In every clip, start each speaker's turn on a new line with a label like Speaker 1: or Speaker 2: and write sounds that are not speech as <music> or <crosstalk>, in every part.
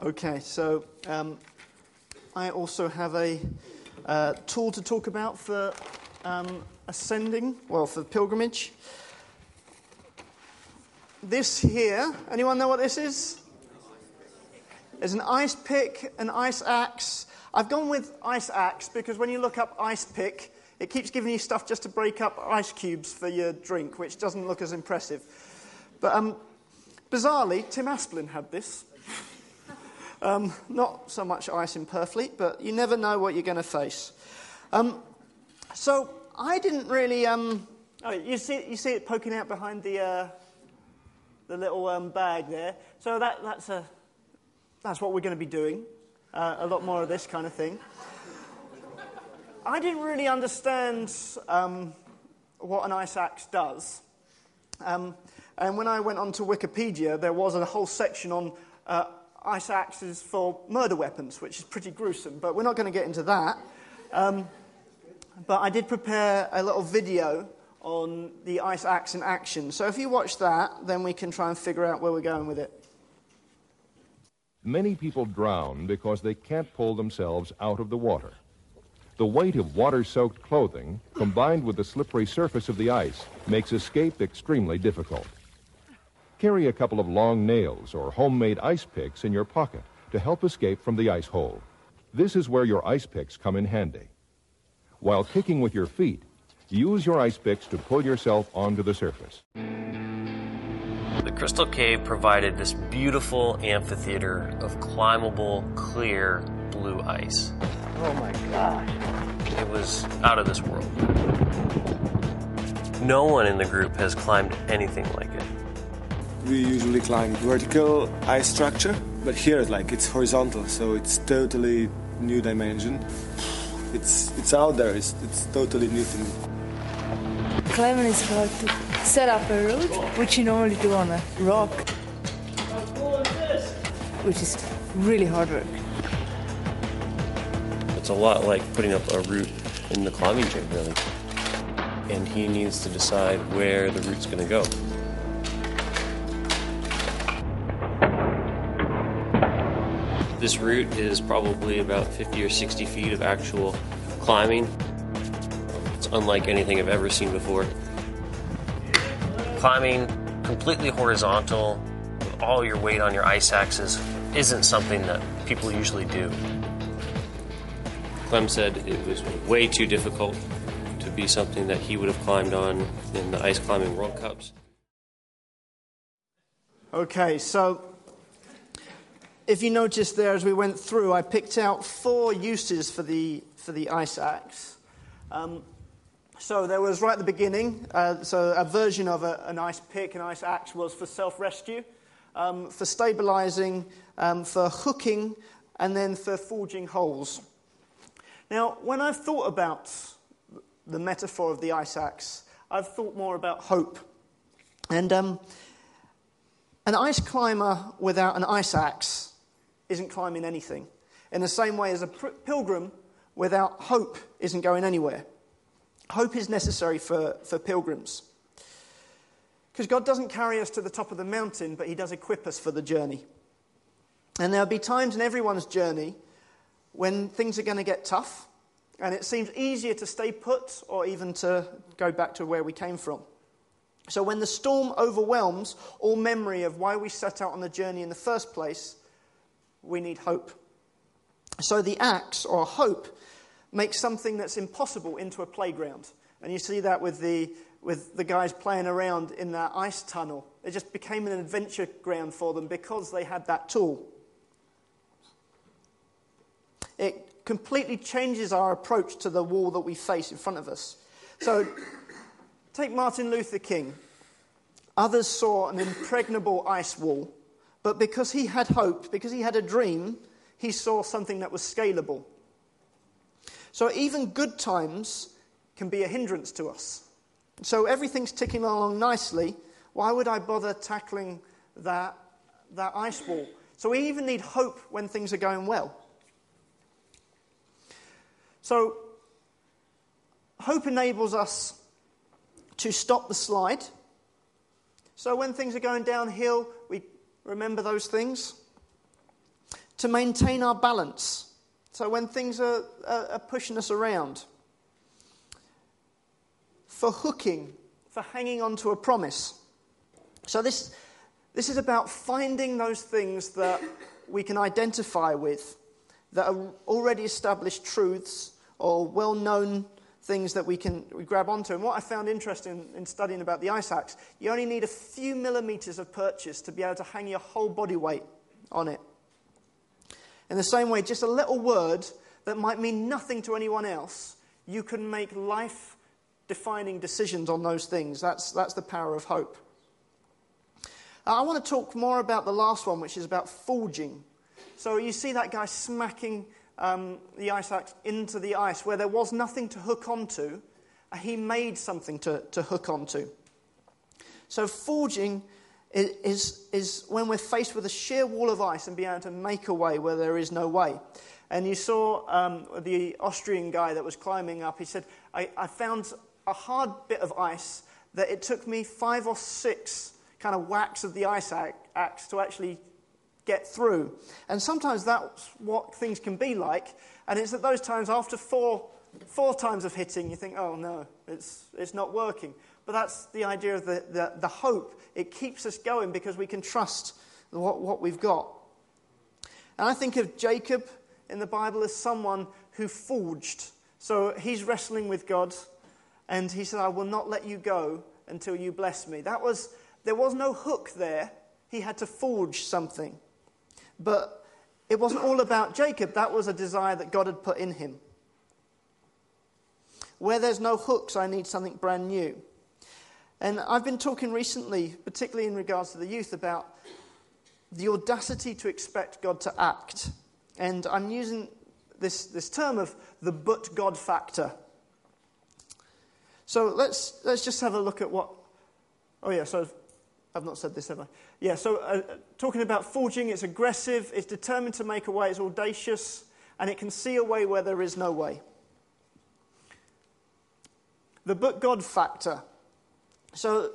Speaker 1: Okay, so um, I also have a uh, tool to talk about for um, ascending, well, for pilgrimage. This here, anyone know what this is? It's an ice pick, an ice axe. I've gone with ice axe because when you look up ice pick, it keeps giving you stuff just to break up ice cubes for your drink, which doesn't look as impressive. But um, bizarrely, Tim Asplin had this. Um, not so much ice in Purfleet, but you never know what you're going to face. Um, so I didn't really. Um, oh, you see, you see it poking out behind the uh, the little um, bag there. So that, that's a that's what we're going to be doing. Uh, a lot more of this kind of thing. I didn't really understand um, what an ice axe does. Um, and when I went onto Wikipedia, there was a whole section on uh, ice axes for murder weapons, which is pretty gruesome, but we're not going to get into that. Um, but I did prepare a little video on the ice axe in action. So if you watch that, then we can try and figure out where we're going with it.
Speaker 2: Many people drown because they can't pull themselves out of the water. The weight of water-soaked clothing, combined with the slippery surface of the ice, makes escape extremely difficult. Carry a couple of long nails or homemade ice picks in your pocket to help escape from the ice hole. This is where your ice picks come in handy. While kicking with your feet, use your ice picks to pull yourself onto the surface.
Speaker 3: The Crystal Cave provided this beautiful amphitheater of climbable, clear, blue ice.
Speaker 1: Oh my gosh.
Speaker 3: It was out of this world. No one in the group has climbed anything like it.
Speaker 4: We usually climb vertical ice structure, but here like it's horizontal, so it's totally new dimension. It's it's out there. It's it's totally new to me.
Speaker 5: Climbing is hard to set up a route, which you normally do on a rock, which is really hard work.
Speaker 3: It's a lot like putting up a route in the climbing gym, really. And he needs to decide where the route's going to go. This route is probably about 50 or 60 feet of actual climbing. It's unlike anything I've ever seen before. Climbing completely horizontal with all your weight on your ice axes isn't something that people usually do. Clem said it was way too difficult to be something that he would have climbed on in the ice climbing World Cups.
Speaker 1: Okay, so if you noticed there as we went through, I picked out four uses for the, for the ice axe. Um, so there was right at the beginning, uh, so a version of a, an ice pick, an ice axe was for self rescue, um, for stabilizing, um, for hooking, and then for forging holes. Now, when I've thought about the metaphor of the ice axe, I've thought more about hope. And um, an ice climber without an ice axe isn't climbing anything. In the same way as a pilgrim without hope isn't going anywhere. Hope is necessary for, for pilgrims. Because God doesn't carry us to the top of the mountain, but He does equip us for the journey. And there'll be times in everyone's journey when things are going to get tough, and it seems easier to stay put or even to go back to where we came from. So, when the storm overwhelms all memory of why we set out on the journey in the first place, we need hope. So the axe, or hope, makes something that's impossible into a playground. And you see that with the, with the guys playing around in that ice tunnel. It just became an adventure ground for them because they had that tool. It completely changes our approach to the wall that we face in front of us. So, take Martin Luther King. Others saw an impregnable ice wall but because he had hope, because he had a dream, he saw something that was scalable. So even good times can be a hindrance to us. So everything's ticking along nicely. Why would I bother tackling that, that ice wall? So we even need hope when things are going well. So hope enables us to stop the slide. So when things are going downhill, we Remember those things? to maintain our balance. So when things are, are, are pushing us around, for hooking, for hanging on to a promise. So this, this is about finding those things that we can identify with, that are already established truths or well known things that we can we grab onto. And what I found interesting in studying about the ice axe, you only need a few millimeters of purchase to be able to hang your whole body weight on it. In the same way, just a little word that might mean nothing to anyone else, you can make life defining decisions on those things. That's, that's the power of hope. Uh, I want to talk more about the last one, which is about forging. So you see that guy smacking um, the ice axe into the ice where there was nothing to hook onto. He made something to, to hook onto. So forging is, is, is when we're faced with a sheer wall of ice and being able to make a way where there is no way. And you saw um, the Austrian guy that was climbing up. He said, I, I found a hard bit of ice that it took me five or six kind of whacks of the ice axe to actually get through. And sometimes that's what things can be like. And it's at those times, after four, four times of hitting, you think, oh no, it's, it's not working. But that's the idea of the, the, the hope. It keeps us going because we can trust what, what we've got. And I think of Jacob in the Bible as someone who forged. So he's wrestling with God and he said, I will not let you go until you bless me. That was, there was no hook there. He had to forge something. But it wasn't all about Jacob, that was a desire that God had put in him. Where there's no hooks, I need something brand new. And I've been talking recently, particularly in regards to the youth, about the audacity to expect God to act. And I'm using this, this term of the but God factor. So let's, let's just have a look at what. Oh, yeah, so I've not said this, have I? Yeah, so uh, talking about forging, it's aggressive, it's determined to make a way, it's audacious, and it can see a way where there is no way. The but God factor. So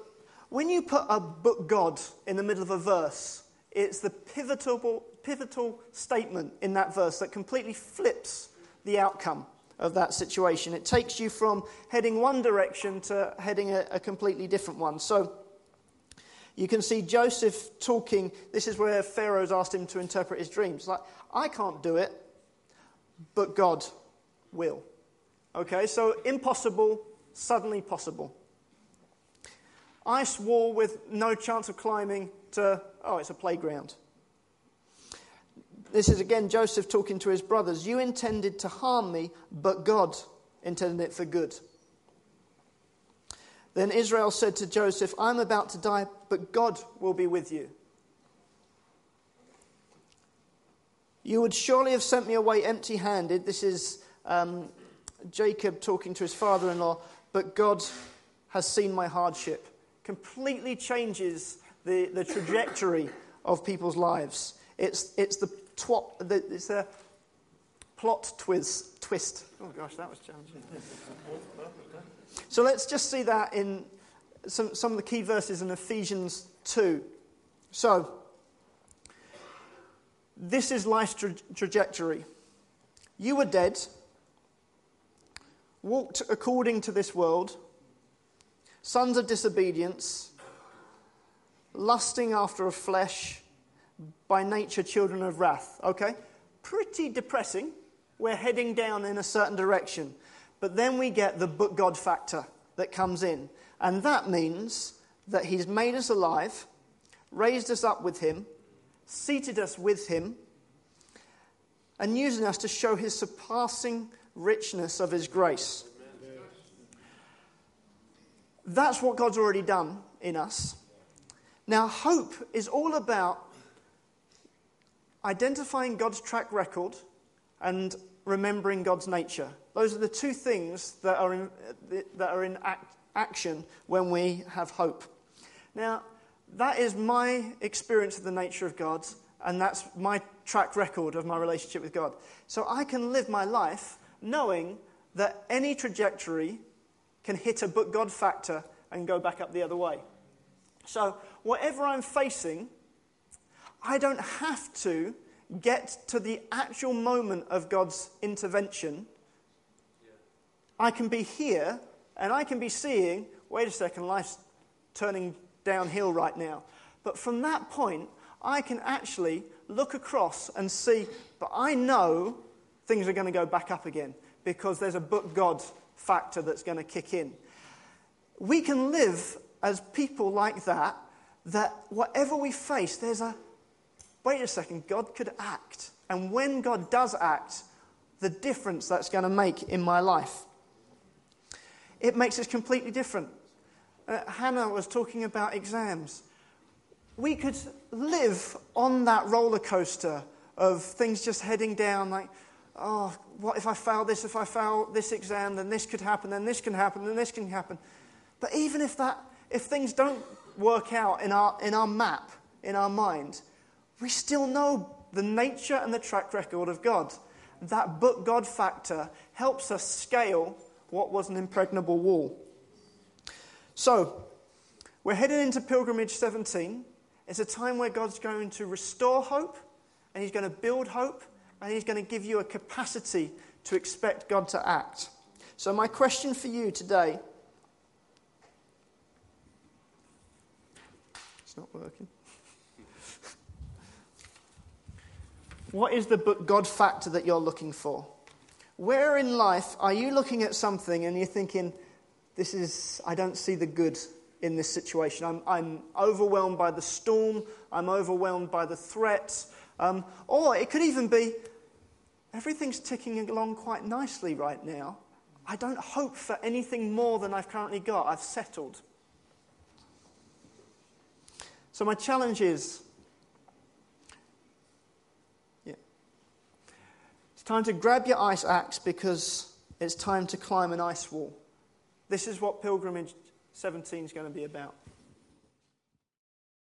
Speaker 1: when you put a but God in the middle of a verse, it's the pivotal, pivotal statement in that verse that completely flips the outcome of that situation. It takes you from heading one direction to heading a, a completely different one. So you can see Joseph talking. This is where Pharaoh's asked him to interpret his dreams. Like, I can't do it, but God will. Okay, so impossible, suddenly possible. Ice wall with no chance of climbing to, oh, it's a playground. This is again Joseph talking to his brothers. You intended to harm me, but God intended it for good. Then Israel said to Joseph, I'm about to die, but God will be with you. You would surely have sent me away empty handed. This is um, Jacob talking to his father in law, but God has seen my hardship. Completely changes the, the trajectory of people's lives. It's, it's the twat, the, it's a plot twist, twist. Oh gosh, that was challenging. so let's just see that in some, some of the key verses in Ephesians 2. So, this is life's tra- trajectory. You were dead, walked according to this world, sons of disobedience, lusting after a flesh by nature children of wrath. Okay? Pretty depressing. We're heading down in a certain direction. But then we get the but God factor that comes in. And that means that He's made us alive, raised us up with Him, seated us with Him, and using us to show His surpassing richness of His grace. That's what God's already done in us. Now, hope is all about identifying God's track record and remembering God's nature. Those are the two things that are in, that are in act, action when we have hope. Now, that is my experience of the nature of God, and that's my track record of my relationship with God. So I can live my life knowing that any trajectory can hit a but God factor and go back up the other way. So, whatever I'm facing, I don't have to get to the actual moment of God's intervention, I can be here and I can be seeing, wait a second, life's turning downhill right now. But from that point, I can actually look across and see, but I know things are going to go back up again because there's a but God factor that's going to kick in. We can live as people like that, that whatever we face, there's a wait a second, God could act. And when God does act, the difference that's going to make in my life. It makes us completely different. Uh, Hannah was talking about exams. We could live on that roller coaster of things just heading down, like, oh, what if I fail this? If I fail this exam, then this could happen, then this can happen, then this can happen. But even if that, if things don't work out in our, in our map, in our mind, we still know the nature and the track record of God. That but God factor helps us scale what was an impregnable wall. So, we're heading into Pilgrimage 17. It's a time where God's going to restore hope, and He's going to build hope, and He's going to give you a capacity to expect God to act. So, my question for you today it's not working. <laughs> What is the God factor that you're looking for? Where in life are you looking at something and you're thinking, this is, I don't see the good in this situation. I'm, I'm overwhelmed by the storm, I'm overwhelmed by the threats. Um, or it could even be, everything's ticking along quite nicely right now. I don't hope for anything more than I've currently got. I've settled. So, my challenge is It's time to grab your ice axe because it's time to climb an ice wall. This is what Pilgrimage 17 is going to be about.